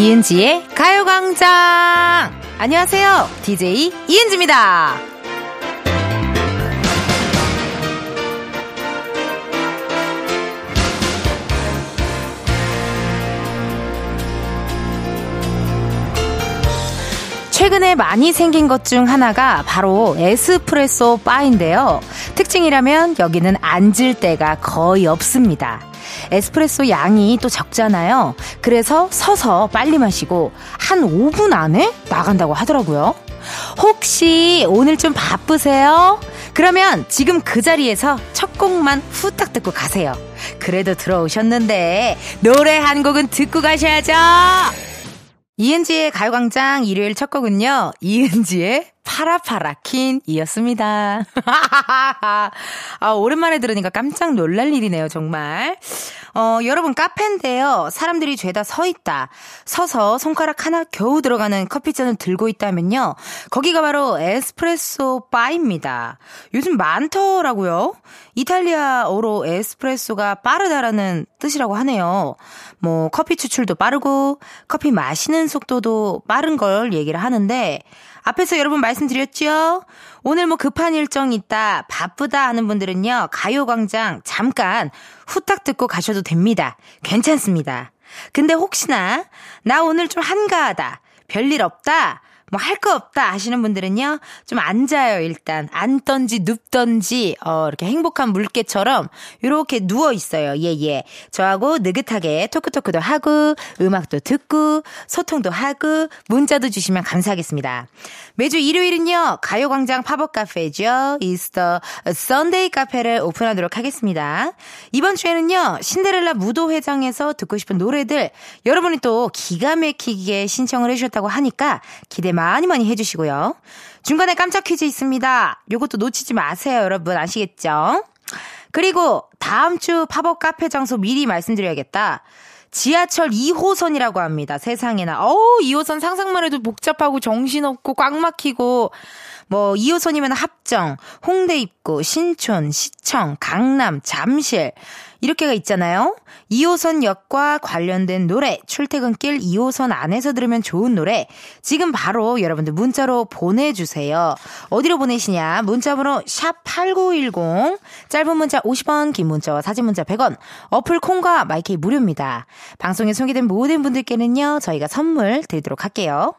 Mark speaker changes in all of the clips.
Speaker 1: 이은지의 가요광장! 안녕하세요. DJ 이은지입니다. 최근에 많이 생긴 것 중 하나가 바로 에스프레소 바인데요. 특징이라면 여기는 앉을 데가 거의 없습니다. 에스프레소 양이 또 적잖아요. 그래서 서서 빨리 마시고 한 5분 안에 나간다고 하더라고요. 혹시 오늘 좀 바쁘세요? 그러면 지금 그 자리에서 첫 곡만 후딱 듣고 가세요. 그래도 들어오셨는데 노래 한 곡은 듣고 가셔야죠. 이은지의 가요광장 일요일 첫 곡은요. 이은지의 파라파라킨이었습니다. 아, 오랜만에 들으니까 깜짝 놀랄 일이네요, 정말. 어, 여러분 카페인데요. 사람들이 죄다 서 있다. 서서 손가락 하나 겨우 들어가는 커피잔을 들고 있다면요. 거기가 바로 에스프레소 바입니다. 요즘 많더라고요. 이탈리아어로 에스프레소가 빠르다라는 뜻이라고 하네요. 뭐 커피 추출도 빠르고 커피 마시는 속도도 빠른 걸 얘기를 하는데 앞에서 여러분 말씀드렸죠? 오늘 뭐 급한 일정 있다, 바쁘다 하는 분들은요, 가요광장 잠깐 후딱 듣고 가셔도 됩니다. 괜찮습니다. 근데 혹시나, 나 오늘 좀 한가하다, 별일 없다, 뭐 할 거 없다 하시는 분들은요, 좀 앉아요, 일단. 앉던지 눕던지, 어, 이렇게 행복한 물개처럼, 이렇게 누워 있어요. 예, 예. 저하고 느긋하게 토크토크도 하고, 음악도 듣고, 소통도 하고, 문자도 주시면 감사하겠습니다. 매주 일요일은요, 가요 광장 팝업 카페죠. 이스터 Sunday 카페를 오픈하도록 하겠습니다. 이번 주에는요, 신데렐라 무도 회장에서 듣고 싶은 노래들, 여러분이 또 기가 막히게 신청을 해 주셨다고 하니까 기대 많이 많이 해주시고요. 중간에 깜짝 퀴즈 있습니다. 요것도 놓치지 마세요, 여러분. 아시겠죠? 그리고 다음 주 팝업 카페 장소 미리 말씀드려야겠다. 지하철 2호선이라고 합니다. 세상에나. 어우, 2호선 상상만 해도 복잡하고 정신없고 꽉 막히고 뭐 2호선이면 합정, 홍대 입구, 신촌, 시청, 강남, 잠실 이렇게가 있잖아요. 2호선 역과 관련된 노래, 출퇴근길 2호선 안에서 들으면 좋은 노래, 지금 바로 여러분들 문자로 보내주세요. 어디로 보내시냐? 문자번호 샵8910, 짧은 문자 50원, 긴 문자와 사진 문자 100원, 어플 콩과 마이크이 무료입니다. 방송에 소개된 모든 분들께는요, 저희가 선물 드리도록 할게요.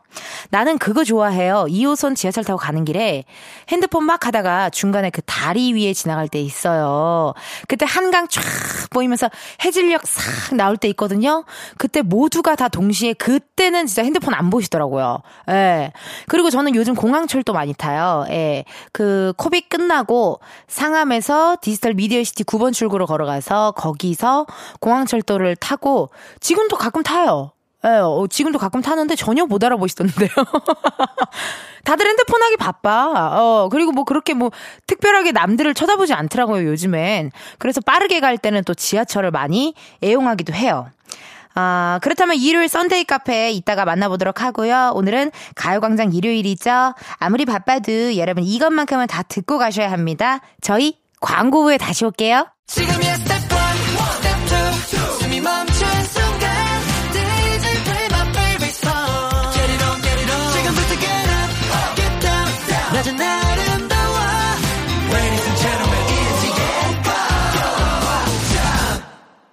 Speaker 1: 나는 그거 좋아해요. 2호선 지하철 타고 가는 길에 핸드폰 막 하다가 중간에 그 다리 위에 지나갈 때 있어요. 그때 한강 쫙 보이면서 해질녘 싹 나올 때 있거든요. 그때 모두가 다 동시에 그때는 진짜 핸드폰 안 보시더라고요. 예. 그리고 저는 요즘 공항철도 많이 타요. 예. 그 코빅 끝나고 상암에서 디지털 미디어 시티 9번 출구로 걸어가서 거기서 공항철도를 타고 지금도 가끔 타요. 예, 어, 지금도 가끔 타는데 전혀 못 알아보시던데요. 다들 핸드폰 하기 바빠. 어, 그리고 뭐 그렇게 뭐 특별하게 남들을 쳐다보지 않더라고요, 요즘엔. 그래서 빠르게 갈 때는 또 지하철을 많이 애용하기도 해요. 아, 그렇다면 일요일 Sunday 카페 이따가 만나보도록 하고요. 오늘은 가요광장 일요일이죠. 아무리 바빠도 여러분 이것만큼은 다 듣고 가셔야 합니다. 저희 광고 후에 다시 올게요. 지금이야 스텝 1, 스텝 2, 숨이 멈춘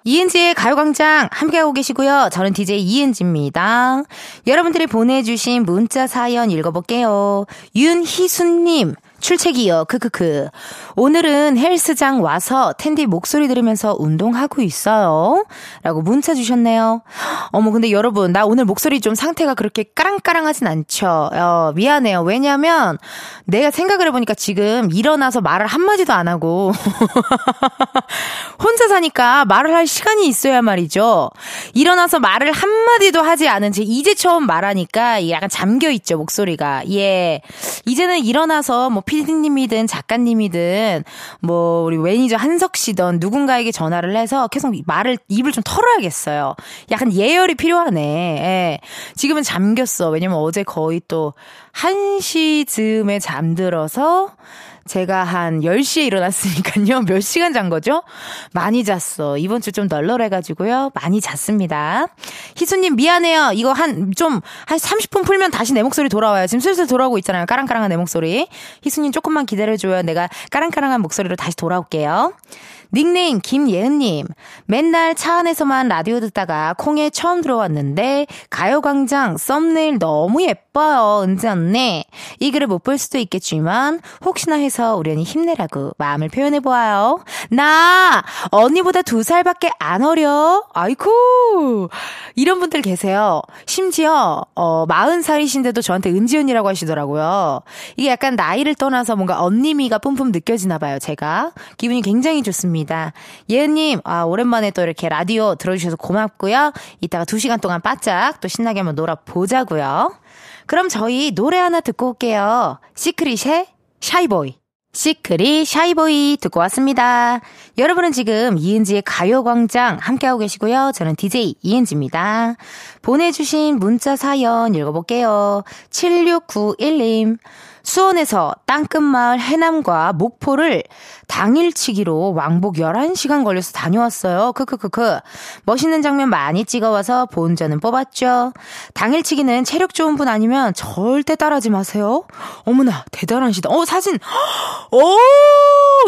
Speaker 1: 이은지의 가요광장 함께하고 계시고요. 저는 DJ 이은지입니다. 여러분들이 보내주신 문자 사연 읽어볼게요. 윤희순님. 출첵이요. 크크크. 오늘은 헬스장 와서 텐디 목소리 들으면서 운동하고 있어요. 라고 문자 주셨네요. 어머, 근데 여러분, 나 오늘 목소리 좀 상태가 그렇게 까랑까랑하진 않죠. 어, 미안해요. 왜냐면 내가 생각을 해보니까 지금 일어나서 말을 한마디도 안 하고 혼자 사니까 말을 할 시간이 있어야 말이죠. 일어나서 말을 한마디도 하지 않은 제 이제 처음 말하니까 약간 잠겨 있죠, 목소리가. 예. 이제는 일어나서 뭐 피디님이든 작가님이든 뭐 우리 매니저 한석 씨든 누군가에게 전화를 해서 계속 말을 입을 좀 털어야겠어요. 약간 예열이 필요하네. 예. 지금은 잠겼어. 왜냐면 어제 거의 또 1시 즈음에 잠들어서 제가 한 10시에 일어났으니까요. 몇 시간 잔 거죠? 많이 잤어. 이번 주 좀 널널해가지고요. 많이 잤습니다. 희수님, 미안해요. 이거 한, 좀, 한 30분 풀면 다시 내 목소리 돌아와요. 지금 슬슬 돌아오고 있잖아요. 까랑까랑한 내 목소리. 희수님, 조금만 기다려줘요. 내가 까랑까랑한 목소리로 다시 돌아올게요. 닉네임 김예은님. 맨날 차 안에서만 라디오 듣다가 콩에 처음 들어왔는데 가요광장 썸네일 너무 예뻐요. 은지 언니. 이 글을 못 볼 수도 있겠지만 혹시나 해서 언니 힘내라고 마음을 표현해보아요. 나 언니보다 두 살밖에 안 어려. 아이쿠. 이런 분들 계세요. 심지어 어 40살이신데도 저한테 은지 언니라고 하시더라고요. 이게 약간 나이를 떠나서 뭔가 언니미가 뿜뿜 느껴지나 봐요. 제가. 기분이 굉장히 좋습니다. 감사합니다. 예은님, 아, 오랜만에 또 이렇게 라디오 들어주셔서 고맙고요. 이따가 2시간 동안 바짝 또 신나게 한번 놀아보자고요. 그럼 저희 노래 하나 듣고 올게요. 시크릿의 Shy Boy. 시크릿 Shy Boy 듣고 왔습니다. 여러분은 지금 이은지의 가요광장 함께하고 계시고요. 저는 DJ 이은지입니다. 보내주신 문자 사연 읽어볼게요. 7691님. 수원에서 땅끝마을 해남과 목포를 당일치기로 왕복 11시간 걸려서 다녀왔어요. 크크크크. 멋있는 장면 많이 찍어와서 본전은 뽑았죠. 당일치기는 체력 좋은 분 아니면 절대 따라하지 마세요. 어머나, 대단하시다. 어, 사진. 오!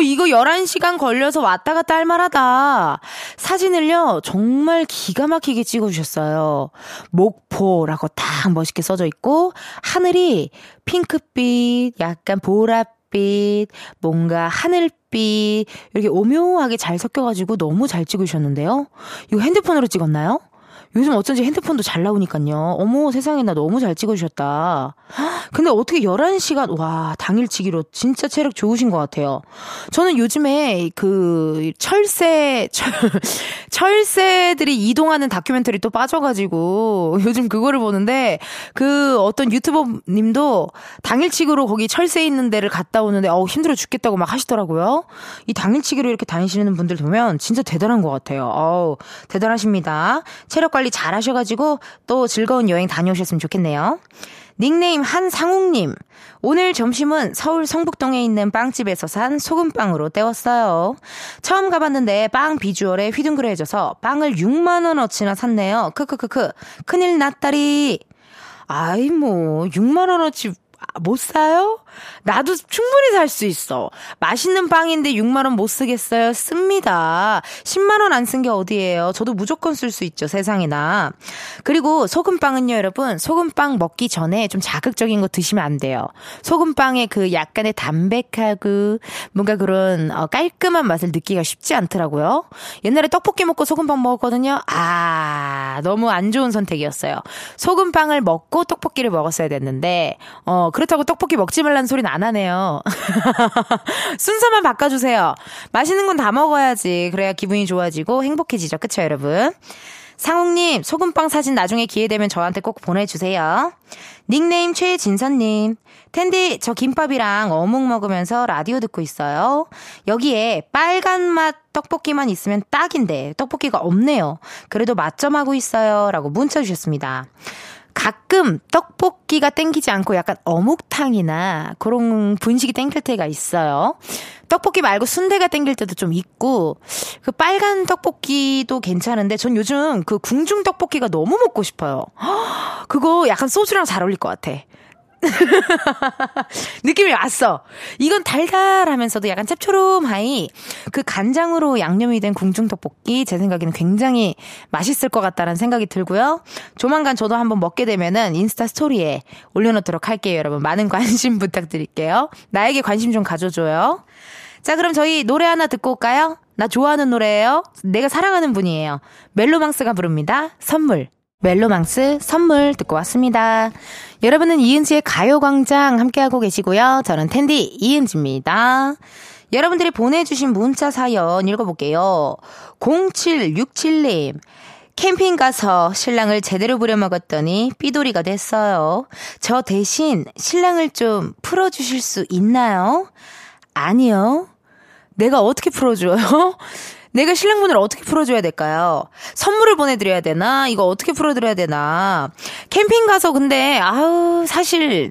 Speaker 1: 이거 11시간 걸려서 왔다 갔다 할 만하다. 사진을요, 정말 기가 막히게 찍어주셨어요. 목포라고 딱 멋있게 써져 있고, 하늘이 핑크빛, 약간 보랏빛, 뭔가 하늘빛, 이렇게 오묘하게 잘 섞여가지고 너무 잘 찍으셨는데요? 이거 핸드폰으로 찍었나요? 요즘 어쩐지 핸드폰도 잘 나오니까요. 어머, 세상에 나 너무 잘 찍어주셨다. 근데 어떻게 11시간, 와, 당일치기로 진짜 체력 좋으신 것 같아요. 저는 요즘에 그 철새, 철, 철새들이 이동하는 다큐멘터리 또 빠져가지고 요즘 그거를 보는데 그 어떤 유튜버 님도 당일치기로 거기 철새 있는 데를 갔다 오는데 어우, 힘들어 죽겠다고 막 하시더라고요. 이 당일치기로 이렇게 다니시는 분들 보면 진짜 대단한 것 같아요. 어우, 대단하십니다. 체력 관리 잘 하셔가지고 또 즐거운 여행 다녀오셨으면 좋겠네요. 닉네임 한상욱님. 오늘 점심은 서울 성북동에 있는 빵집에서 산 소금빵으로 때웠어요. 처음 가봤는데 빵 비주얼에 휘둥그레져서 빵을 6만원어치나 샀네요. 크크크크. 큰일 났다리. 아이, 뭐, 6만원어치 못 사요? 나도 충분히 살 수 있어. 맛있는 빵인데 6만원 못 쓰겠어요? 씁니다. 10만원 안 쓴 게 어디예요? 저도 무조건 쓸 수 있죠, 세상에나. 그리고 소금빵은요, 여러분, 소금빵 먹기 전에 좀 자극적인 거 드시면 안 돼요. 소금빵의 그 약간의 담백하고 뭔가 그런 어, 깔끔한 맛을 느끼기가 쉽지 않더라고요. 옛날에 떡볶이 먹고 소금빵 먹었거든요. 아, 너무 안 좋은 선택이었어요. 소금빵을 먹고 떡볶이를 먹었어야 됐는데, 어, 그렇다고 떡볶이 먹지 말란 소리는 안 하네요. 순서만 바꿔주세요. 맛있는 건 다 먹어야지. 그래야 기분이 좋아지고 행복해지죠. 그쵸, 여러분? 상욱님, 소금빵 사진 나중에 기회 되면 저한테 꼭 보내주세요. 닉네임 최진선님, 텐디, 저 김밥이랑 어묵 먹으면서 라디오 듣고 있어요. 여기에 빨간 맛 떡볶이만 있으면 딱인데, 떡볶이가 없네요. 그래도 맛점하고 있어요. 라고 문자 주셨습니다. 가끔 떡볶이가 땡기지 않고 약간 어묵탕이나 그런 분식이 땡길 때가 있어요. 떡볶이 말고 순대가 땡길 때도 좀 있고 그 빨간 떡볶이도 괜찮은데 전 요즘 그 궁중 떡볶이가 너무 먹고 싶어요. 그거 약간 소주랑 잘 어울릴 것 같아. 느낌이 왔어. 이건 달달하면서도 약간 짭조름하이 그 간장으로 양념이 된 궁중떡볶이 제 생각에는 굉장히 맛있을 것 같다는 생각이 들고요. 조만간 저도 한번 먹게 되면은 인스타 스토리에 올려놓도록 할게요, 여러분. 많은 관심 부탁드릴게요. 나에게 관심 좀 가져줘요. 자, 그럼 저희 노래 하나 듣고 올까요? 나 좋아하는 노래예요. 내가 사랑하는 분이에요. 멜로망스가 부릅니다. 선물. 멜로망스 선물 듣고 왔습니다. 여러분은 이은지의 가요광장 함께하고 계시고요. 저는 텐디 이은지입니다. 여러분들이 보내주신 문자 사연 읽어볼게요. 0767님. 캠핑 가서 신랑을 제대로 부려먹었더니 삐돌이가 됐어요. 저 대신 신랑을 좀 풀어주실 수 있나요? 아니요. 내가 어떻게 풀어줘요? 내가 신랑분을 어떻게 풀어줘야 될까요? 선물을 보내드려야 되나? 이거 어떻게 풀어드려야 되나? 캠핑 가서 근데, 아우, 사실,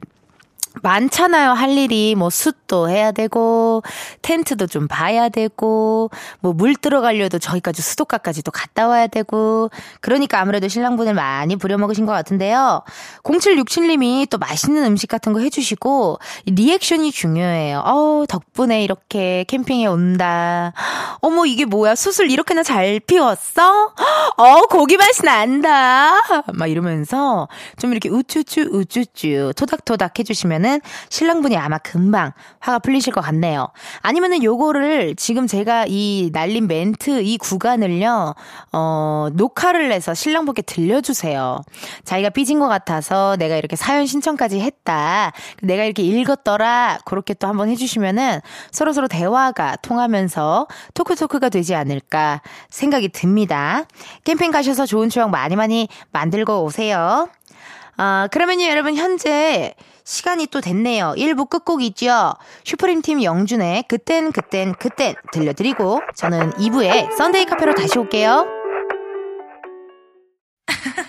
Speaker 1: 많잖아요, 할 일이. 뭐, 숯도 해야 되고, 텐트도 좀 봐야 되고, 뭐, 물 들어가려도 저기까지 수도가까지도 갔다 와야 되고, 그러니까 아무래도 신랑분을 많이 부려먹으신 것 같은데요. 0767님이 또 맛있는 음식 같은 거 해주시고, 리액션이 중요해요. 어우, 덕분에 이렇게 캠핑에 온다. 어머, 이게 뭐야? 숯을 이렇게나 잘 피웠어? 어, 고기 맛이 난다. 막 이러면서 좀 이렇게 우쭈쭈, 우쭈쭈, 토닥토닥 해주시면 은 그러면은 신랑분이 아마 금방 화가 풀리실 것 같네요. 아니면은 요거를 지금 제가 이 날린 멘트 이 구간을요, 어, 녹화를 해서 신랑분께 들려주세요. 자기가 삐진 것 같아서 내가 이렇게 사연 신청까지 했다. 내가 이렇게 읽었더라. 그렇게 또 한번 해주시면은 서로서로 대화가 통하면서 talk talk가 되지 않을까 생각이 듭니다. 캠핑 가셔서 좋은 추억 많이 많이 만들고 오세요. 아, 그러면요, 여러분, 현재 시간이 또 됐네요. 1부 끝곡이죠. 슈프림 팀 영준의 그땐 그땐 그땐 들려드리고 저는 2부에 Sunday 카페로 다시 올게요.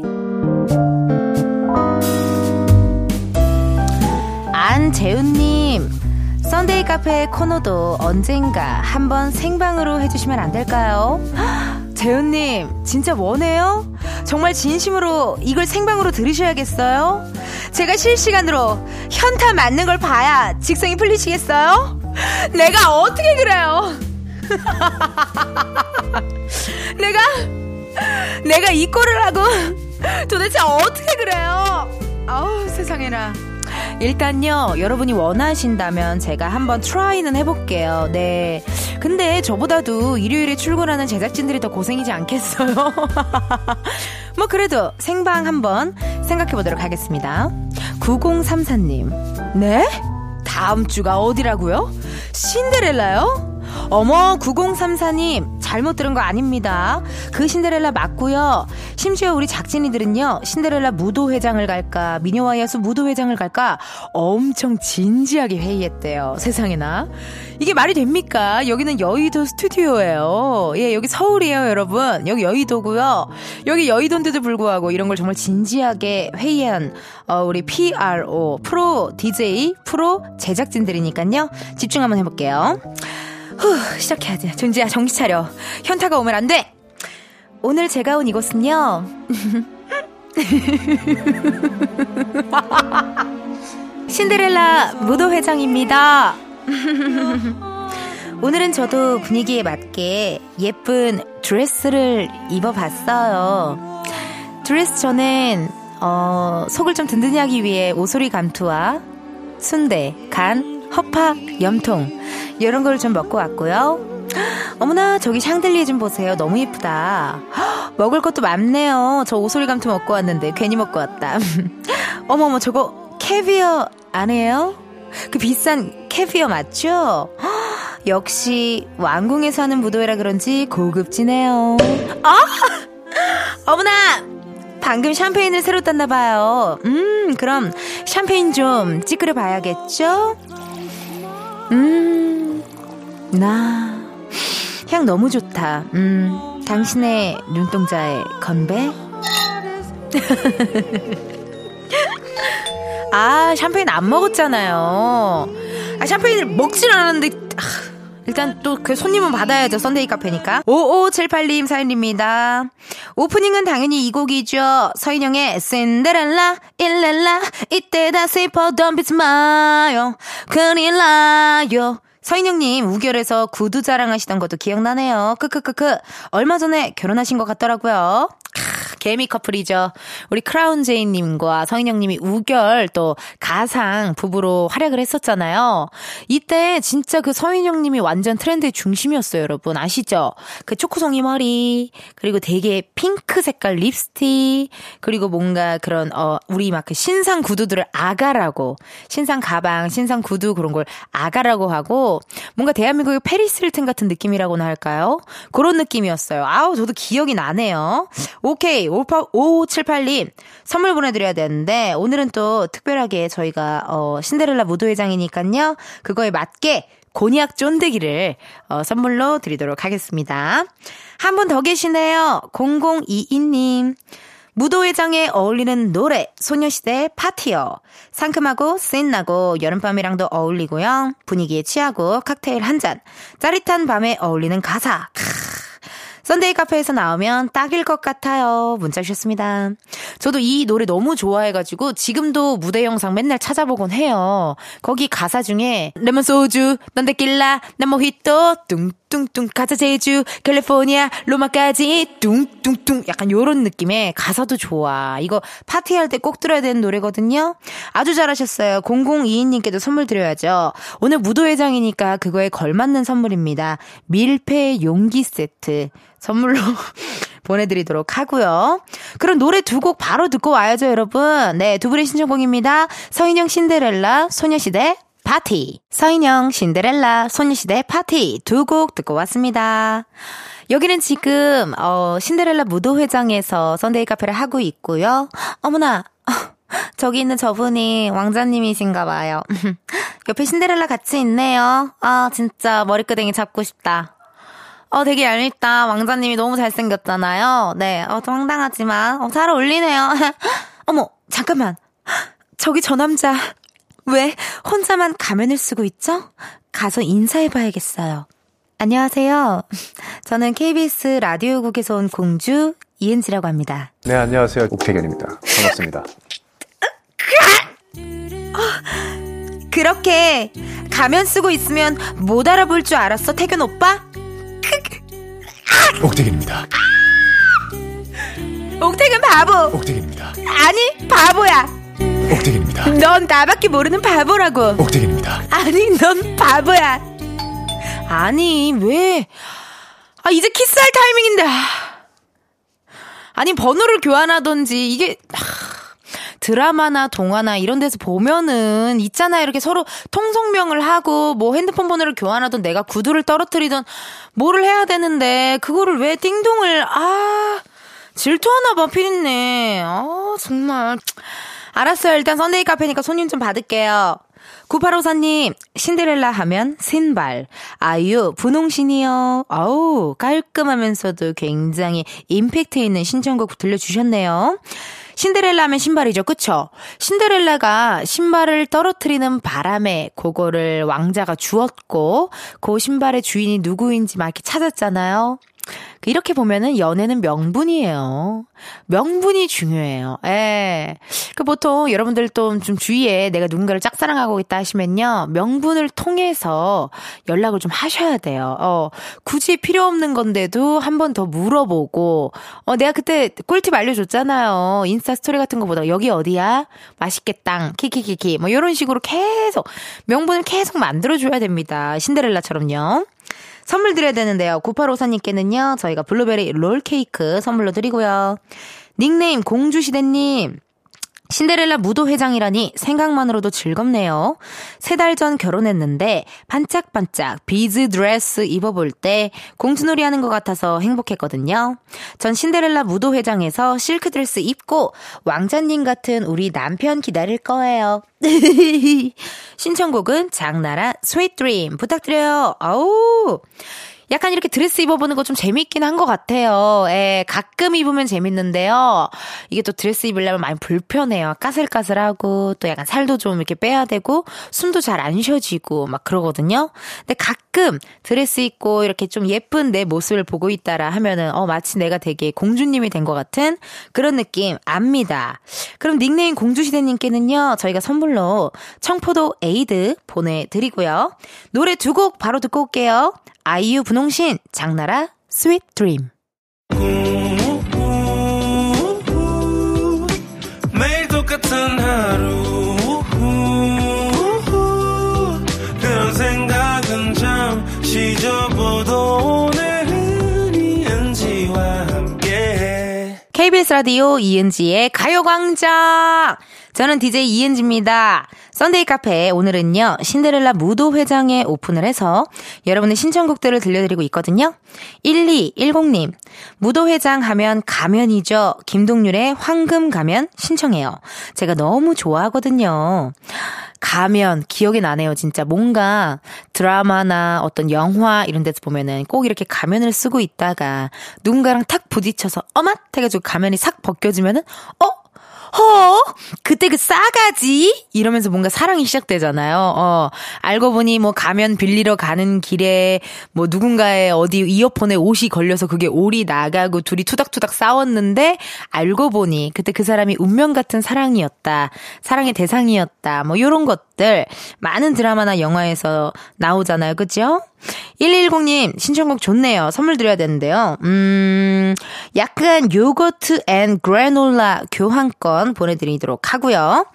Speaker 1: Sunday 카페 코너도 언젠가 한번 생방으로 해주시면 안 될까요? 재훈님, 진짜 원해요? 정말 진심으로 이걸 생방으로 들으셔야겠어요? 제가 실시간으로 현타 맞는 걸 봐야 직성이 풀리시겠어요? 내가 어떻게 그래요? 내가, 내가 이 꼴을 하고 도대체 어떻게 그래요? 아우, 세상에나. 일단요, 여러분이 원하신다면 제가 한번 트라이는 해볼게요. 네. 근데 저보다도 일요일에 출근하는 제작진들이 더 고생이지 않겠어요? 뭐, 그래도 생방 한번 생각해보도록 하겠습니다. 9034님. 네? 다음 주가 어디라고요? 신데렐라요? 어머, 9034님, 잘못 들은 거 아닙니다. 그 신데렐라 맞고요. 심지어 우리 작진이들은요, 신데렐라 무도회장을 갈까, 미녀와 야수 무도회장을 갈까, 엄청 진지하게 회의했대요. 세상에나. 이게 말이 됩니까? 여기는 여의도 스튜디오예요. 예, 여기 서울이에요, 여러분. 여기 여의도고요. 여기 여의도인데도 불구하고 이런 걸 정말 진지하게 회의한 어, 우리 PRO 프로 DJ 프로 제작진들이니까요. 집중 한번 해볼게요. 후, 시작해야지. 존재야, 정신 차려. 현타가 오면 안 돼! 오늘 제가 온 이곳은요. 신데렐라 무도회장입니다. 오늘은 저도 분위기에 맞게 예쁜 드레스를 입어봤어요. 드레스 저는 어, 속을 좀 든든히 하기 위해 오소리 감투와 순대, 간, 허파, 염통 이런 걸 좀 먹고 왔고요. 어머나 저기 샹들리에 좀 보세요. 너무 예쁘다. 먹을 것도 많네요. 저 오소리 감투 먹고 왔는데 괜히 먹고 왔다. 어머머 저거 캐비어 아니에요? 그 비싼 캐비어 맞죠? 역시 왕궁에서 하는 무도회라 그런지 고급지네요. 아! 어머나! 방금 샴페인을 새로 땄나 봐요. 음, 그럼 샴페인 좀 찌그려 봐야겠죠? 음, 나, 향 너무 좋다. 음, 당신의 눈동자에 건배? 아, 샴페인 안 먹었잖아요. 아, 샴페인을 먹질 않았는데, 아, 일단 또 그 손님은 받아야죠. 썬데이 카페니까. 5578님 사연입니다. 오프닝은 당연히 이 곡이죠. 서인영의 신데렐라, 일렐라, 이때 다시 퍼던 빛 마요. 큰일 나요. 서인영님 우결에서 구두 자랑하시던 것도 기억나네요. 크크크크. 얼마 전에 결혼하신 것 같더라고요. 크, 개미 커플이죠. 우리 크라운 제이님과 서인영님이 우결 또 가상 부부로 활약을 했었잖아요. 이때 진짜 그 서인영님이 완전 트렌드의 중심이었어요, 여러분. 아시죠? 그 초코송이 머리, 그리고 되게 핑크 색깔 립스틱, 그리고 뭔가 그런, 어, 우리 막 그 신상 구두들을 아가라고, 신상 가방, 신상 구두 그런 걸 아가라고 하고, 뭔가 대한민국의 페리스 힐튼 같은 느낌이라고나 할까요? 그런 느낌이었어요. 아우, 저도 기억이 나네요. 오케이. 5578님, 선물 보내드려야 되는데, 오늘은 또 특별하게 저희가, 어, 신데렐라 무도회장이니까요. 그거에 맞게 곤약 쫀득이를 어, 선물로 드리도록 하겠습니다. 한 분 더 계시네요. 0022님. 무도회장에 어울리는 노래, 소녀시대 파티요. 상큼하고 신나고 여름밤이랑도 어울리고요. 분위기에 취하고 칵테일 한 잔. 짜릿한 밤에 어울리는 가사. 크. 썬데이 카페에서 나오면 딱일 것 같아요. 문자 주셨습니다. 저도 이 노래 너무 좋아해가지고 지금도 무대 영상 맨날 찾아보곤 해요. 거기 가사 중에 레몬 소주, 넌 데킬라, 난 모히또, 뚱 뚱뚱 가자 제주, 캘리포니아, 로마까지 뚱뚱뚱 약간 요런 느낌의 가사도 좋아. 이거 파티할 때 꼭 들어야 되는 노래거든요. 아주 잘하셨어요. 0022님께도 선물 드려야죠. 오늘 무도회장이니까 그거에 걸맞는 선물입니다. 밀폐 용기 세트. 선물로 보내드리도록 하고요. 그럼 노래 두 곡 바로 듣고 와야죠, 여러분. 네, 두 분의 신청곡입니다. 서인영 신데렐라, 소녀시대 파티. 서인영 신데렐라, 소녀시대 파티 두 곡 듣고 왔습니다. 여기는 지금 어 신데렐라 무도회장에서 선데이 카페를 하고 있고요. 어머나. 저기 있는 저분이 왕자님이신가 봐요. 옆에 신데렐라 같이 있네요. 아, 진짜 머리끄댕이 잡고 싶다. 어, 되게 얄밉다. 왕자님이 너무 잘생겼잖아요. 네, 어, 좀 황당하지만, 어, 잘 어울리네요. 어머, 잠깐만. 저기 저 남자, 왜 혼자만 가면을 쓰고 있죠? 가서 인사해봐야겠어요. 안녕하세요. 저는 KBS 라디오국에서 온 공주 이은지라고 합니다.
Speaker 2: 네, 안녕하세요. 옥태견입니다. 반갑습니다.
Speaker 1: 그렇게 가면 쓰고 있으면 못 알아볼 줄 알았어, 태균 오빠?
Speaker 2: 옥택입니다.
Speaker 1: 옥택은 바보.
Speaker 2: 옥택입니다.
Speaker 1: 아니, 바보야.
Speaker 2: 옥택입니다.
Speaker 1: 넌 나밖에 모르는 바보라고.
Speaker 2: 옥택입니다.
Speaker 1: 아니, 넌 바보야. 아니, 왜? 아, 이제 키스할 타이밍인데. 아니, 번호를 교환하던지, 이게, 드라마나 동화나 이런 데서 보면은 있잖아요. 이렇게 서로 통성명을 하고 뭐 핸드폰 번호를 교환하던 내가 구두를 떨어뜨리던 뭐를 해야 되는데 그거를 왜 띵동을 아 질투하나 봐 피디네. 아 정말. 알았어요. 일단 썬데이 카페니까 손님 좀 받을게요. 9854님, 신데렐라 하면 신발. 아유, 분홍신이요. 아우, 깔끔하면서도 굉장히 임팩트 있는 신청곡 들려주셨네요. 신데렐라 하면 신발이죠. 그쵸? 신데렐라가 신발을 떨어뜨리는 바람에 그거를 왕자가 주웠고 그 신발의 주인이 누구인지 막 이렇게 찾았잖아요. 이렇게 보면은 연애는 명분이에요. 명분이 중요해요. 예. 그 보통 여러분들 또 좀 주위에 내가 누군가를 짝사랑하고 있다 하시면요. 명분을 통해서 연락을 좀 하셔야 돼요. 어, 굳이 필요 없는 건데도 한 번 더 물어보고, 어, 내가 그때 꿀팁 알려줬잖아요. 인스타 스토리 같은 거 보다 여기 어디야? 맛있겠당. 키키키키. 뭐 이런 식으로 계속 명분을 계속 만들어줘야 됩니다. 신데렐라처럼요. 선물 드려야 되는데요. 9854님께는요, 저희가 블루베리 롤케이크 선물로 드리고요. 닉네임 공주시대님. 신데렐라 무도 회장이라니 생각만으로도 즐겁네요. 세 달 전 결혼했는데 반짝반짝 비즈 드레스 입어볼 때 공주놀이 하는 것 같아서 행복했거든요. 전 신데렐라 무도 회장에서 실크 드레스 입고 왕자님 같은 우리 남편 기다릴 거예요. 신청곡은 장나라 Sweet Dream 부탁드려요. 아우. 약간 이렇게 드레스 입어보는 거 좀 재밌긴 한 것 같아요. 예, 가끔 입으면 재밌는데요. 이게 또 드레스 입으려면 많이 불편해요. 까슬까슬하고, 또 약간 살도 좀 이렇게 빼야 되고, 숨도 잘 안 쉬어지고, 막 그러거든요. 근데 가끔 드레스 입고 이렇게 좀 예쁜 내 모습을 보고 있다라 하면은, 어, 마치 내가 되게 공주님이 된 것 같은 그런 느낌 압니다. 그럼 닉네임 공주시대님께는요, 저희가 선물로 청포도 에이드 보내드리고요. 노래 두 곡 바로 듣고 올게요. 아이유 분홍신, 장나라, Sweet Dream. 매일 똑같은
Speaker 3: 하루. 그런 생각은 잠시 접어도 이은지와
Speaker 1: KBS 라디오 이은지의 가요광장! 저는 DJ 이은지입니다. 썬데이 카페 오늘은요 신데렐라 무도 회장에 오픈을 해서 여러분의 신청곡들을 들려드리고 있거든요. 1210님 무도 회장 하면 가면이죠. 김동률의 황금 가면 신청해요. 제가 너무 좋아하거든요. 가면 기억이 나네요. 진짜 뭔가 드라마나 어떤 영화 이런 데서 보면은 꼭 이렇게 가면을 쓰고 있다가 누군가랑 탁 부딪혀서 어맛 해가지고 가면이 싹 벗겨지면은 어 허? 그때 그 싸가지? 이러면서 뭔가 사랑이 시작되잖아요. 어, 알고 보니 뭐 가면 빌리러 가는 길에 뭐 누군가의 어디 이어폰에 옷이 걸려서 그게 올이 나가고 둘이 투닥투닥 싸웠는데 알고 보니 그때 그 사람이 운명 같은 사랑이었다. 사랑의 대상이었다. 뭐 요런 것들 많은 드라마나 영화에서 나오잖아요. 그죠? 110님, 신청곡 좋네요. 선물 드려야 되는데요. 음, 약간 요거트 and 그래놀라 교환권 보내드리도록 하고요.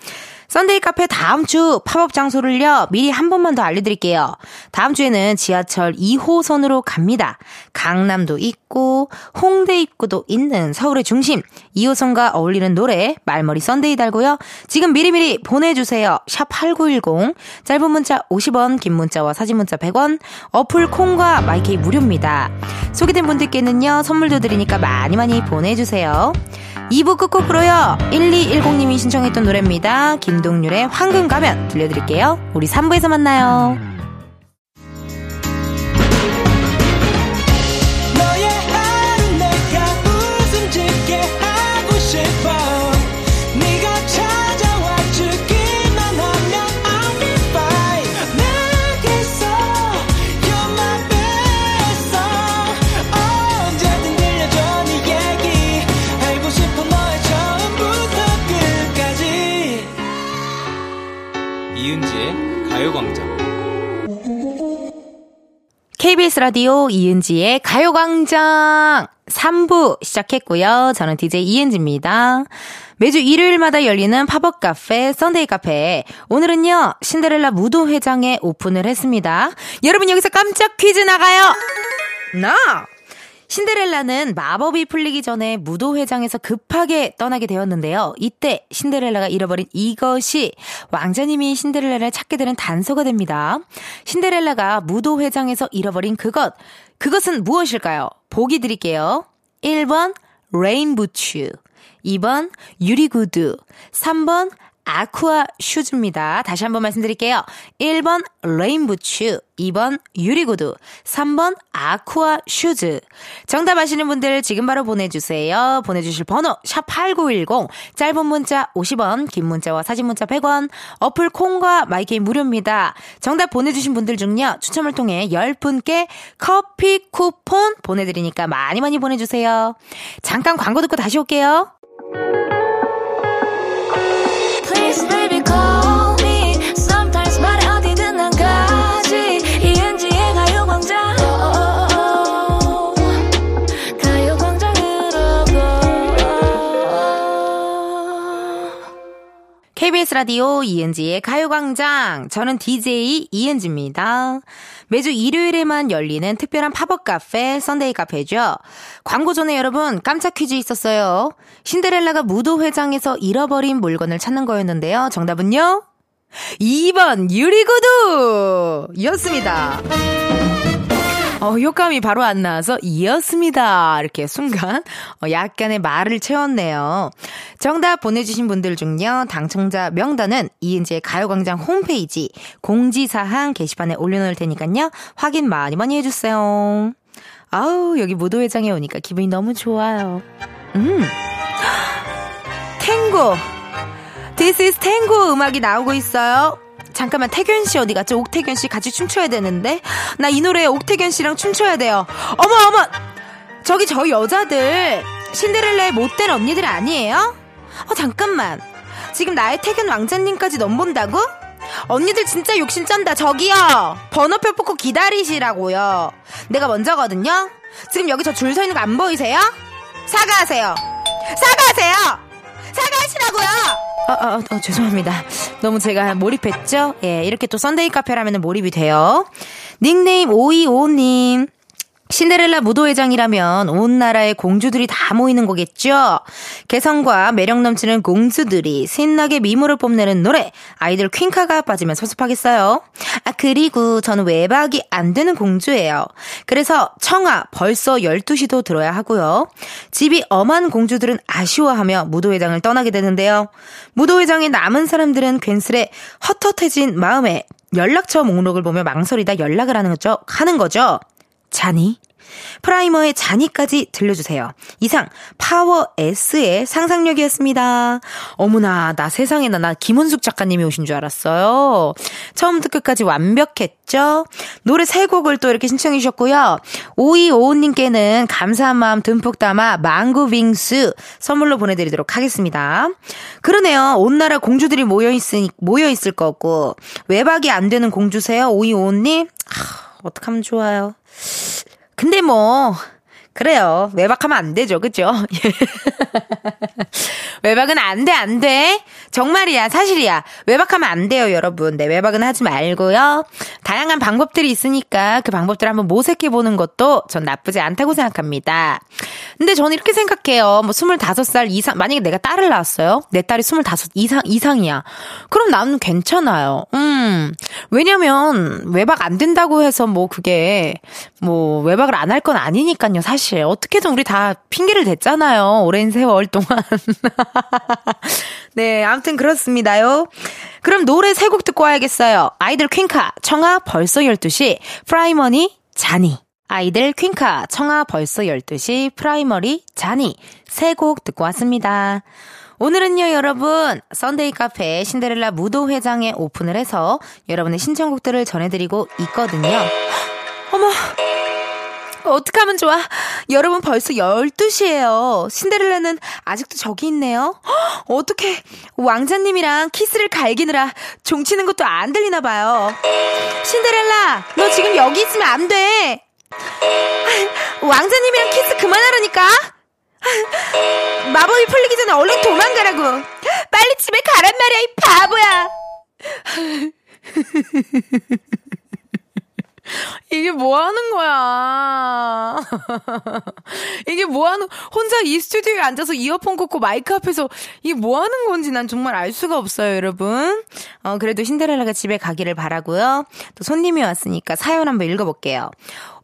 Speaker 1: 썬데이 카페 다음 주 팝업 장소를요, 미리 한 번만 더 알려드릴게요. 다음 주에는 지하철 2호선으로 갑니다. 강남도 있고, 홍대 입구도 있는 서울의 중심, 2호선과 어울리는 노래, 말머리 썬데이 달고요. 지금 미리미리 보내주세요. 샵 8910, 짧은 문자 50원, 긴 문자와 사진 문자 100원, 어플 콩과 마이케이 무료입니다. 소개된 분들께는요, 선물도 드리니까 많이 많이 보내주세요. 2부 끝곡으로요. 1210님이 신청했던 노래입니다. 김동률의 황금 가면 들려드릴게요. 우리 3부에서 만나요.
Speaker 4: 가요광장
Speaker 1: KBS 라디오 이은지의 가요광장 3부 시작했고요. 저는 DJ 이은지입니다. 매주 일요일마다 열리는 팝업 카페, 썬데이 카페. 오늘은요, 신데렐라 무도회장에 오픈을 했습니다. 여러분 여기서 깜짝 퀴즈 나가요! 나! 신데렐라는 마법이 풀리기 전에 무도회장에서 급하게 떠나게 되었는데요. 이때 신데렐라가 잃어버린 이것이 왕자님이 신데렐라를 찾게 되는 단서가 됩니다. 신데렐라가 무도회장에서 잃어버린 그것. 그것은 무엇일까요? 보기 드릴게요. 1번 레인부츠 2번 유리구두 3번 아쿠아 슈즈입니다. 다시 한번 말씀드릴게요. 1번 레인부츠, 2번 유리구두, 3번 아쿠아 슈즈. 정답 아시는 분들 지금 바로 보내주세요. 보내주실 번호 샵8910 짧은 문자 50원 긴 문자와 사진 문자 100원 어플 콩과 마이케이 무료입니다. 정답 보내주신 분들 중요 추첨을 통해 10분께 커피 쿠폰 보내드리니까 많이 많이 보내주세요. 잠깐 광고 듣고 다시 올게요.
Speaker 5: Call
Speaker 1: KBS 라디오 이은지의 가요광장. 저는 DJ 이은지입니다. 매주 일요일에만 열리는 특별한 팝업 카페, 썬데이 카페죠. 광고 전에 여러분 깜짝 퀴즈 있었어요. 신데렐라가 무도회장에서 잃어버린 물건을 찾는 거였는데요. 정답은요? 2번 유리구두! 였습니다. 어, 효과음이 바로 안 나와서 이었습니다. 이렇게 순간 어, 약간의 말을 채웠네요. 정답 보내주신 분들 중요 당첨자 명단은 이은지의 가요광장 홈페이지 공지사항 게시판에 올려놓을 테니까요. 확인 많이 많이 해주세요. 아우 여기 무도회장에 오니까 기분이 너무 좋아요. 음. 탱고. This is 탱고 음악이 나오고 있어요. 잠깐만 태균 씨 어디 갔지? 옥태균 씨 같이 춤춰야 되는데 나 이 노래에 옥태균 씨랑 춤춰야 돼요. 어머 어머 저기 저 여자들 신데렐라의 못된 언니들 아니에요? 어 잠깐만 지금 나의 태균 왕자님까지 넘본다고? 언니들 진짜 욕심 쩐다 저기요 번호표 뽑고 기다리시라고요 내가 먼저거든요 지금 여기 저 줄 서 있는 거 안 보이세요? 사과하세요 사과하세요 사과하시라고요! 아, 아, 아, 죄송합니다. 너무 제가 몰입했죠? 예, 이렇게 또 썬데이 카페라면 몰입이 돼요. 닉네임 5255님. 신데렐라 무도회장이라면 온 나라의 공주들이 다 모이는 거겠죠? 개성과 매력 넘치는 공주들이 신나게 미모를 뽐내는 노래, 아이들 퀸카가 빠지면 섭섭하겠어요? 아, 그리고 저는 외박이 안 되는 공주예요. 그래서 청아 벌써 12시도 들어야 하고요. 집이 엄한 공주들은 아쉬워하며 무도회장을 떠나게 되는데요. 무도회장에 남은 사람들은 괜스레 헛헛해진 마음에 연락처 목록을 보며 망설이다 연락을 하는 거죠. 하는 거죠. 자니? 프라이머리의 자니까지 들려주세요. 이상 파워 S의 상상력이었습니다. 어머나 나 세상에나 나 김은숙 작가님이 오신 줄 알았어요. 처음부터 끝까지 완벽했죠? 노래 세 곡을 또 이렇게 신청해 주셨고요. 5255님께는 감사한 마음 듬뿍 담아 망고 빙수 선물로 보내드리도록 하겠습니다. 그러네요. 온 나라 공주들이 모여 있으니, 모여 있을 거고 외박이 안 되는 공주세요. 5255님? 하, 어떡하면 좋아요. 근데 뭐, 그래요. 외박하면 안 되죠. 그죠? 외박은 안 돼, 안 돼. 정말이야, 사실이야. 외박하면 안 돼요, 여러분. 네, 외박은 하지 말고요. 다양한 방법들이 있으니까 그 방법들을 한번 모색해보는 것도 전 나쁘지 않다고 생각합니다. 근데 저는 이렇게 생각해요. 뭐, 25살 이상, 만약에 내가 딸을 낳았어요? 내 딸이 25 이상, 이상이야. 그럼 나는 괜찮아요. 음. 왜냐면, 외박 안 된다고 해서 뭐, 그게, 뭐, 외박을 안 할 건 아니니까요, 사실. 어떻게든 우리 다 핑계를 댔잖아요. 오랜 세월 동안. 네, 아무튼 그렇습니다요. 그럼 노래 세 곡 듣고 와야겠어요. 아이들 퀸카, 청아 벌써 12시, 프라이머리, 자니. 아이들 퀸카, 청하 벌써 12시, 프라이머리, 자니. 세 곡 듣고 왔습니다. 오늘은요, 여러분, 썬데이 카페 신데렐라 무도 회장에 오픈을 해서 여러분의 신청곡들을 전해드리고 있거든요. 어머, 어떡하면 좋아? 여러분 벌써 12시예요. 신데렐라는 아직도 저기 있네요. 어떻게 왕자님이랑 키스를 갈기느라 종치는 것도 안 들리나 봐요. 신데렐라, 너 지금 여기 있으면 안 돼. 왕자님이랑 키스 그만하라니까. 마법이 풀리기 전에 얼른 도망가라고. 빨리 집에 가란 말이야, 이 바보야. 이게 뭐 하는 거야? 이게 뭐 하는, 혼자 이 스튜디오에 앉아서 이어폰 꽂고 마이크 앞에서 이게 뭐 하는 건지 난 정말 알 수가 없어요, 여러분. 어, 그래도 신데렐라가 집에 가기를 바라고요 또 손님이 왔으니까 사연 한번 읽어볼게요.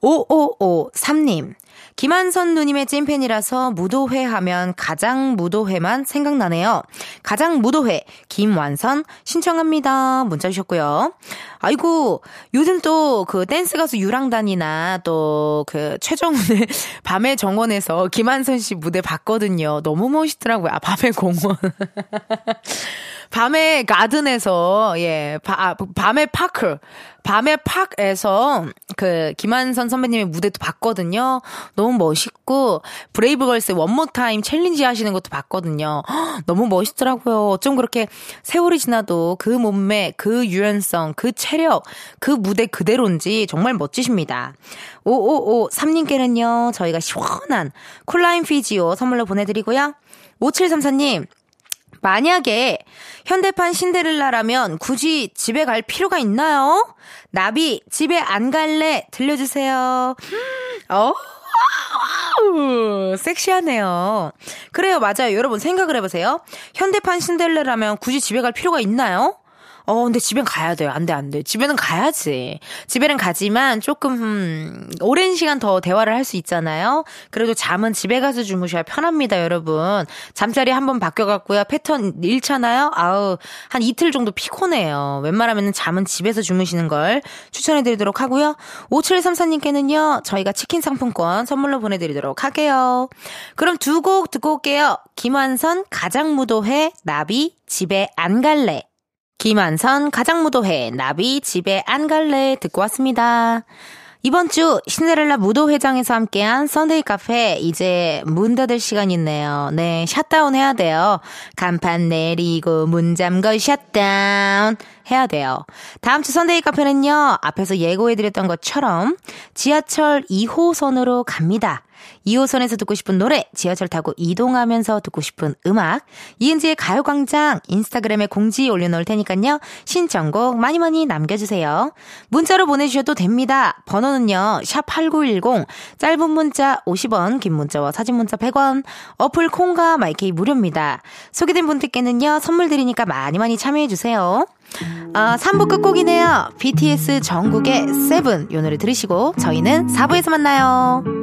Speaker 1: 5553님. 김한선 누님의 찐팬이라서 무도회 하면 가장 무도회만 생각나네요. 가장 무도회 김완선 신청합니다. 문자 주셨고요. 아이고 요즘 또 그 댄스 가수 유랑단이나 또 그 최정훈의 밤의 정원에서 김한선 씨 무대 봤거든요. 너무 멋있더라고요. 아 밤의 공원. 밤의 가든에서 예 바, 아, 밤의 파크 밤의 park에서 그 김완선 선배님의 무대도 봤거든요. 너무 멋있고 브레이브걸스의 One More Time 챌린지 하시는 것도 봤거든요. 헉, 너무 멋있더라고요. 어쩜 그렇게 세월이 지나도 그 몸매, 그 유연성, 그 체력, 그 무대 그대로인지 정말 멋지십니다. 5553님께는요. 저희가 시원한 쿨라임 피지오 선물로 보내 드리고요. 5734님 만약에 현대판 신데렐라라면 굳이 집에 갈 필요가 있나요? 나비, 집에 안 갈래? 들려주세요. 어? 섹시하네요. 그래요, 맞아요. 여러분 생각을 해보세요. 현대판 신데렐라라면 굳이 집에 갈 필요가 있나요? 어, 근데 집엔 가야 돼요. 안 돼, 안 돼. 집에는 가야지. 집에는 가지만 조금, 음, 오랜 시간 더 대화를 할 수 있잖아요. 그래도 잠은 집에 가서 주무셔야 편합니다, 여러분. 잠자리 한번 바뀌어갖고요. 패턴 잃잖아요? 아우, 한 이틀 정도 피곤해요. 웬만하면 잠은 집에서 주무시는 걸 추천해드리도록 하고요. 5734님께는요, 저희가 치킨 상품권 선물로 보내드리도록 할게요. 그럼 두 곡 듣고 올게요. 김완선 가장무도회 나비 집에 안 갈래. 김완선 가장무도회 나비 집에 안 갈래 듣고 왔습니다. 이번 주 신데렐라 무도회장에서 함께한 썬데이 카페 이제 문 닫을 시간이네요. 네, shut down 해야 돼요. 간판 내리고 문 잠궈 shut down 해야 돼요. 다음 주 썬데이 카페는요. 앞에서 예고해드렸던 것처럼 지하철 2호선으로 갑니다. 2호선에서 듣고 싶은 노래, 지하철 타고 이동하면서 듣고 싶은 음악, 이은지의 가요광장 인스타그램에 공지 올려놓을 테니까요. 신청곡 많이 많이 남겨주세요. 문자로 보내주셔도 됩니다. 번호는요. 샵8910, 짧은 문자 50원, 긴 문자와 사진 문자 100원, 어플 콩과 마이케이 무료입니다. 소개된 분들께는요. 선물 드리니까 많이 많이 참여해주세요. 아, 3부 끝곡이네요. BTS 전국의 세븐 이 노래 들으시고 저희는 4부에서 만나요.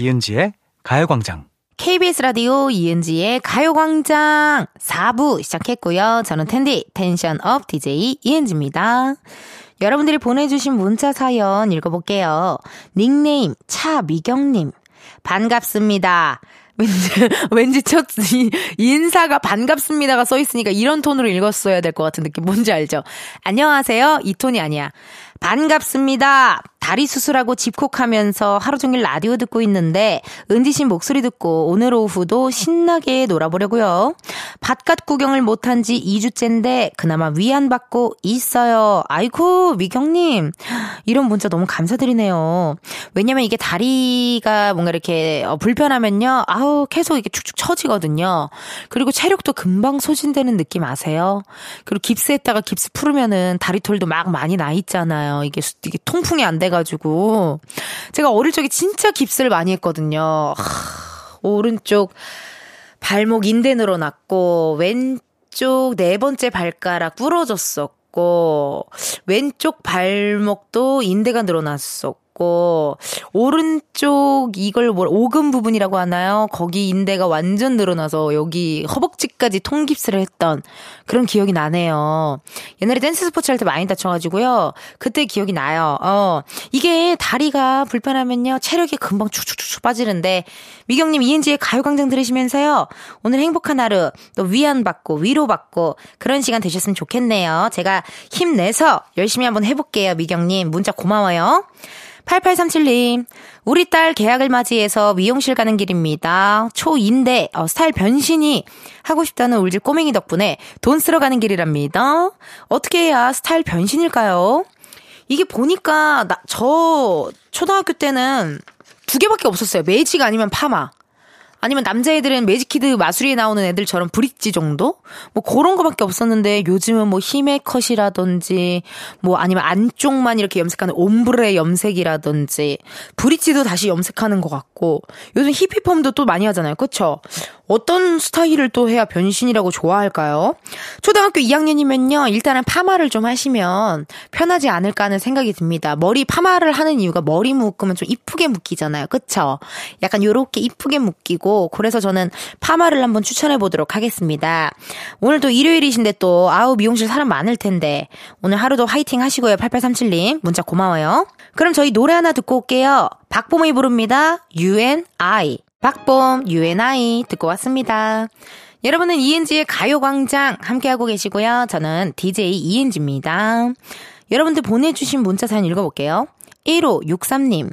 Speaker 4: 이은지의 가요광장.
Speaker 1: KBS 라디오 이은지의 가요광장 4부 시작했고요. 저는 텐디 텐션업 DJ 이은지입니다. 여러분들이 보내주신 문자 사연 읽어볼게요. 닉네임 차미경님 반갑습니다. 왠지, 왠지 첫 이- 인사가 반갑습니다가 써 있으니까 이런 톤으로 읽었어야 될 것 같은 느낌 뭔지 알죠? 안녕하세요. 이 톤이 아니야. 반갑습니다. 다리 수술하고 집콕하면서 하루 종일 라디오 듣고 있는데 은지 씨 목소리 듣고 오늘 오후도 신나게 놀아보려고요. 바깥 구경을 못한 지 2주째인데 그나마 위안받고 있어요. 아이고 미경님 이런 문자 너무 감사드리네요. 왜냐면 이게 다리가 뭔가 이렇게 어, 불편하면요. 아우 계속 이렇게 축축 처지거든요. 그리고 체력도 금방 소진되는 느낌 아세요? 그리고 깁스했다가 깁스 풀으면은 다리털도 막 많이 나 있잖아요. 이게 수- 이게 통풍이 안 돼가지고 제가 어릴 적에 진짜 깁스를 많이 했거든요. 하, 오른쪽 발목 인대 늘어났고 왼쪽 네 번째 발가락 부러졌었고 왼쪽 발목도 인대가 늘어났었고 오른쪽 이걸 뭐 오금 부분이라고 하나요? 거기 인대가 완전 늘어나서 여기 허벅지까지 통깁스를 했던 그런 기억이 나네요. 옛날에 댄스 스포츠 할 때 많이 다쳐가지고요. 그때 기억이 나요. 어 이게 다리가 불편하면요 체력이 금방 축축축축 빠지는데 미경님 이은지의 가요광장 들으시면서요 오늘 행복한 하루 또 위안 받고 위로 받고 그런 시간 되셨으면 좋겠네요. 제가 힘내서 열심히 한번 해볼게요. 미경님 문자 고마워요. 8837님, 우리 딸 계약을 맞이해서 미용실 가는 길입니다. 초2인데, 어, 스타일 변신이 하고 싶다는 울질 꼬맹이 덕분에 돈 쓰러 가는 길이랍니다. 어떻게 해야 스타일 변신일까요? 이게 보니까, 나, 저, 초등학교 때는 두 개밖에 없었어요. 매직 아니면 파마. 아니면 남자애들은 매직키드 마수리에 나오는 애들처럼 브릿지 정도? 뭐 그런 거밖에 없었는데 요즘은 뭐 히메 컷이라든지 뭐 아니면 안쪽만 이렇게 염색하는 옴브레 염색이라든지 브릿지도 다시 염색하는 것 같고 요즘 히피펌도 또 많이 하잖아요. 그쵸? 어떤 스타일을 또 해야 변신이라고 좋아할까요? 초등학교 2학년이면요. 일단은 파마를 좀 하시면 편하지 않을까 하는 생각이 듭니다. 머리 파마를 하는 이유가 머리 묶으면 좀 이쁘게 묶이잖아요. 그쵸? 약간 요렇게 이쁘게 묶이고 그래서 저는 파마를 한번 추천해 보도록 하겠습니다. 오늘 또 일요일이신데 또 아우 미용실 사람 많을 텐데 오늘 하루도 화이팅 하시고요. 8837님 문자 고마워요. 그럼 저희 노래 하나 듣고 올게요. 박봄이 부릅니다. UNI. 박봄 UNI 듣고 왔습니다. 여러분은 이은지의 가요광장 함께하고 계시고요. 저는 DJ 이은지입니다. 여러분들 보내주신 문자 사연 읽어볼게요. 1563님,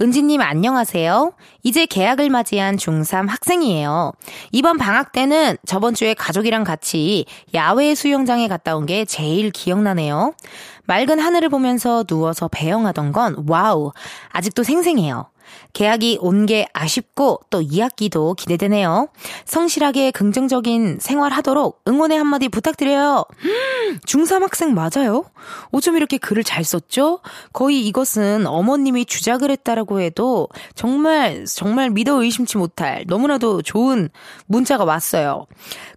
Speaker 1: 은지님 안녕하세요. 이제 개학을 맞이한 중3 학생이에요. 이번 방학 때는 저번 주에 가족이랑 같이 야외 수영장에 갔다 온 게 제일 기억나네요. 맑은 하늘을 보면서 누워서 배영하던 건 와우, 아직도 생생해요. 개학이 온 게 아쉽고 또 2학기도 기대되네요. 성실하게 긍정적인 생활하도록 응원의 한마디 부탁드려요. 중3 학생 맞아요? 어쩜 이렇게 글을 잘 썼죠? 거의 이것은 어머님이 주작을 했다라고 해도 정말, 정말 믿어 의심치 못할 너무나도 좋은 문자가 왔어요.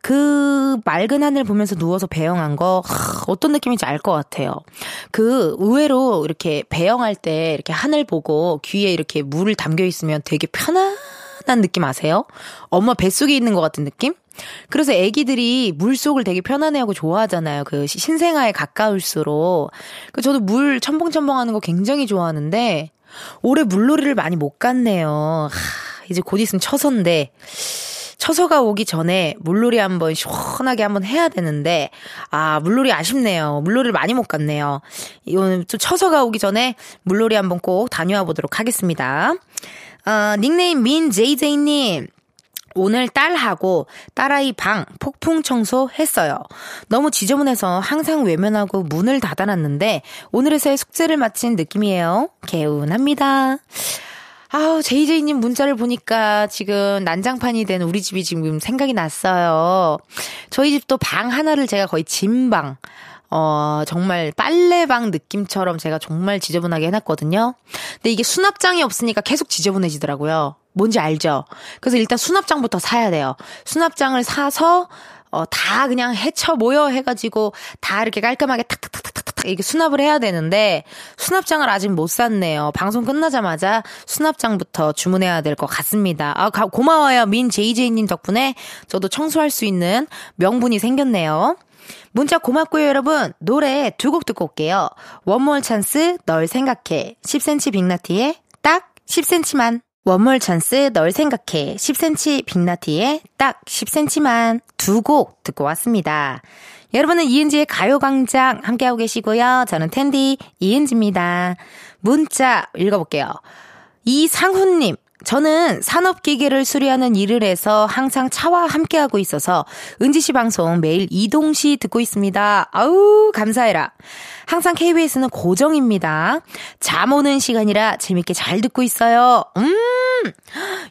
Speaker 1: 그 맑은 하늘 보면서 누워서 배영한 거, 하, 어떤 느낌인지 알 것 같아요. 그 의외로 이렇게 배영할 때 이렇게 하늘 보고 귀에 이렇게 물을 담겨 있으면 되게 편안한 느낌 아세요? 엄마 뱃속에 있는 것 같은 느낌? 그래서 애기들이 물 속을 되게 편안해하고 좋아하잖아요. 그 시- 신생아에 가까울수록. 그 저도 물 첨벙첨벙 하는 거 굉장히 좋아하는데 올해 물놀이를 많이 못 갔네요. 하, 이제 곧 있으면 처서인데 처서가 오기 전에 물놀이 한번 시원하게 한번 해야 되는데, 아, 물놀이 아쉽네요. 물놀이를 많이 못 갔네요. 이거는 또 처서가 오기 전에 물놀이 한번 꼭 다녀와 보도록 하겠습니다. 어, 닉네임 민제이제이님. 오늘 딸하고 딸아이 방 폭풍 청소했어요. 너무 지저분해서 항상 외면하고 문을 닫아놨는데 오늘에서의 숙제를 마친 느낌이에요. 개운합니다. 아우, 제이제이님 문자를 보니까 지금 난장판이 된 우리 집이 지금 생각이 났어요. 저희 집도 방 하나를 제가 거의 진방, 어, 정말 빨래방 느낌처럼 제가 정말 지저분하게 해놨거든요. 근데 이게 수납장이 없으니까 계속 지저분해지더라고요. 뭔지 알죠? 그래서 일단 수납장부터 사야 돼요. 수납장을 사서 어, 다 그냥 해쳐 모여 해가지고 다 이렇게 깔끔하게 탁탁탁탁탁탁 이렇게 수납을 해야 되는데 수납장을 아직 못 샀네요. 방송 끝나자마자 수납장부터 주문해야 될 것 같습니다. 아, 가, 고마워요. 민 JJ님 덕분에 저도 청소할 수 있는 명분이 생겼네요. 문자 고맙고요, 여러분. 노래 두 곡 듣고 올게요. 원모어찬스, 널 생각해. 10cm 빅나티의 딱 10cm만. 원모어찬스, 널 생각해. 10cm 빅나티의 딱 10cm만. 두 곡 듣고 왔습니다. 여러분은 이은지의 가요광장 함께하고 계시고요. 저는 텐디 이은지입니다. 문자 읽어볼게요. 이상훈님. 저는 산업기계를 수리하는 일을 해서 항상 차와 함께하고 있어서 은지 씨 방송 매일 이동 시 듣고 있습니다. 아우, 감사해라. 항상 KBS는 고정입니다. 잠 오는 시간이라 재밌게 잘 듣고 있어요. 음!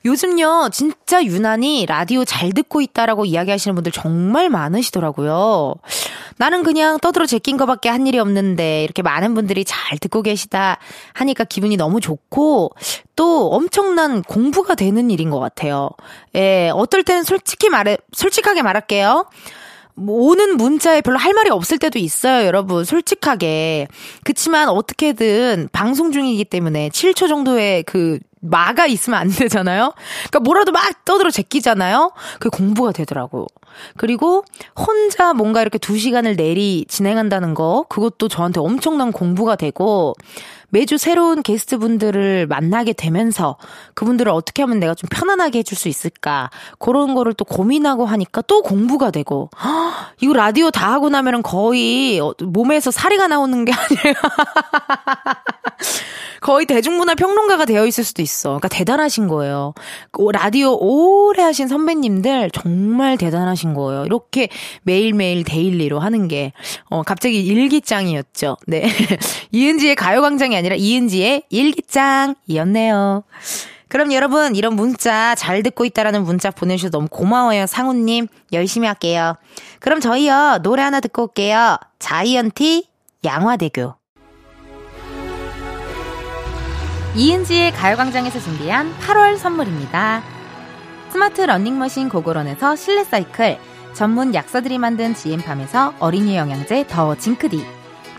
Speaker 1: 요즘요, 진짜 유난히 라디오 잘 듣고 있다라고 이야기하시는 분들 정말 많으시더라고요. 나는 그냥 떠들어 제낀 거밖에 한 일이 없는데, 이렇게 많은 분들이 잘 듣고 계시다 하니까 기분이 너무 좋고, 또 엄청난 공부가 되는 일인 것 같아요. 예, 어떨 땐 솔직히 말해, 솔직하게 말할게요. 뭐 오는 문자에 별로 할 말이 없을 때도 있어요, 여러분. 솔직하게. 그치만 어떻게든 방송 중이기 때문에 7초 정도의 그 마가 있으면 안 되잖아요? 그러니까 뭐라도 막 떠들어 제끼잖아요? 그게 공부가 되더라고. 그리고 혼자 뭔가 이렇게 두 시간을 내리 진행한다는 거, 그것도 저한테 엄청난 공부가 되고, 매주 새로운 게스트 분들을 만나게 되면서 그분들을 어떻게 하면 내가 좀 편안하게 해줄 수 있을까. 그런 거를 또 고민하고 하니까 또 공부가 되고. 헉, 이거 라디오 다 하고 나면은 거의 몸에서 사리가 나오는 게 아니라 거의 대중문화 평론가가 되어 있을 수도 있어. 그러니까 대단하신 거예요. 라디오 오래 하신 선배님들 정말 대단하신 거예요. 이렇게 매일매일 daily로 하는 게, 어, 갑자기 일기장이었죠. 네. 이은지의 가요광장이 아니라 이은지의 일기장이었네요. 그럼 여러분, 이런 문자 잘 듣고 있다라는 문자 보내주셔서 너무 고마워요. 상우님, 열심히 할게요. 그럼 저희요, 노래 하나 듣고 올게요. 자이언티, 양화대교. 이은지의 가요광장에서 준비한 8월 선물입니다. 스마트 러닝머신 고고런에서 실내 사이클, 전문 약사들이 만든 지엠팜에서 어린이 영양제 더 징크디,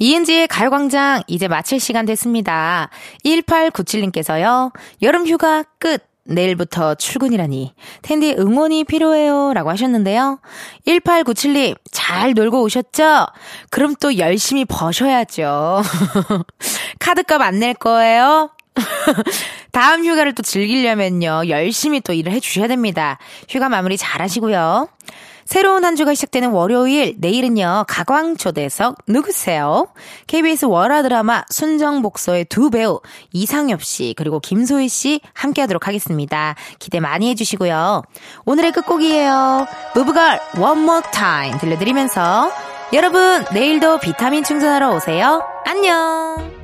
Speaker 1: 이은지의 가요광장 이제 마칠 시간 됐습니다. 1897님께서요. 여름 휴가 끝. 내일부터 출근이라니. 텐디 응원이 필요해요. 라고 하셨는데요. 1897님, 잘 놀고 오셨죠? 그럼 또 열심히 버셔야죠. 카드값 안 낼 거예요? 다음 휴가를 또 즐기려면요. 열심히 또 일을 해주셔야 됩니다. 휴가 마무리 잘 하시고요. 새로운 한 주가 시작되는 월요일, 내일은요, 가광초대석 누구세요? KBS 월화 드라마 순정복서의 두 배우, 이상엽 씨, 그리고 김소희 씨 함께 하도록 하겠습니다. 기대 많이 해주시고요. 오늘의 끝곡이에요. 무브걸, one more time 들려드리면서, 여러분, 내일도 비타민 충전하러 오세요. 안녕!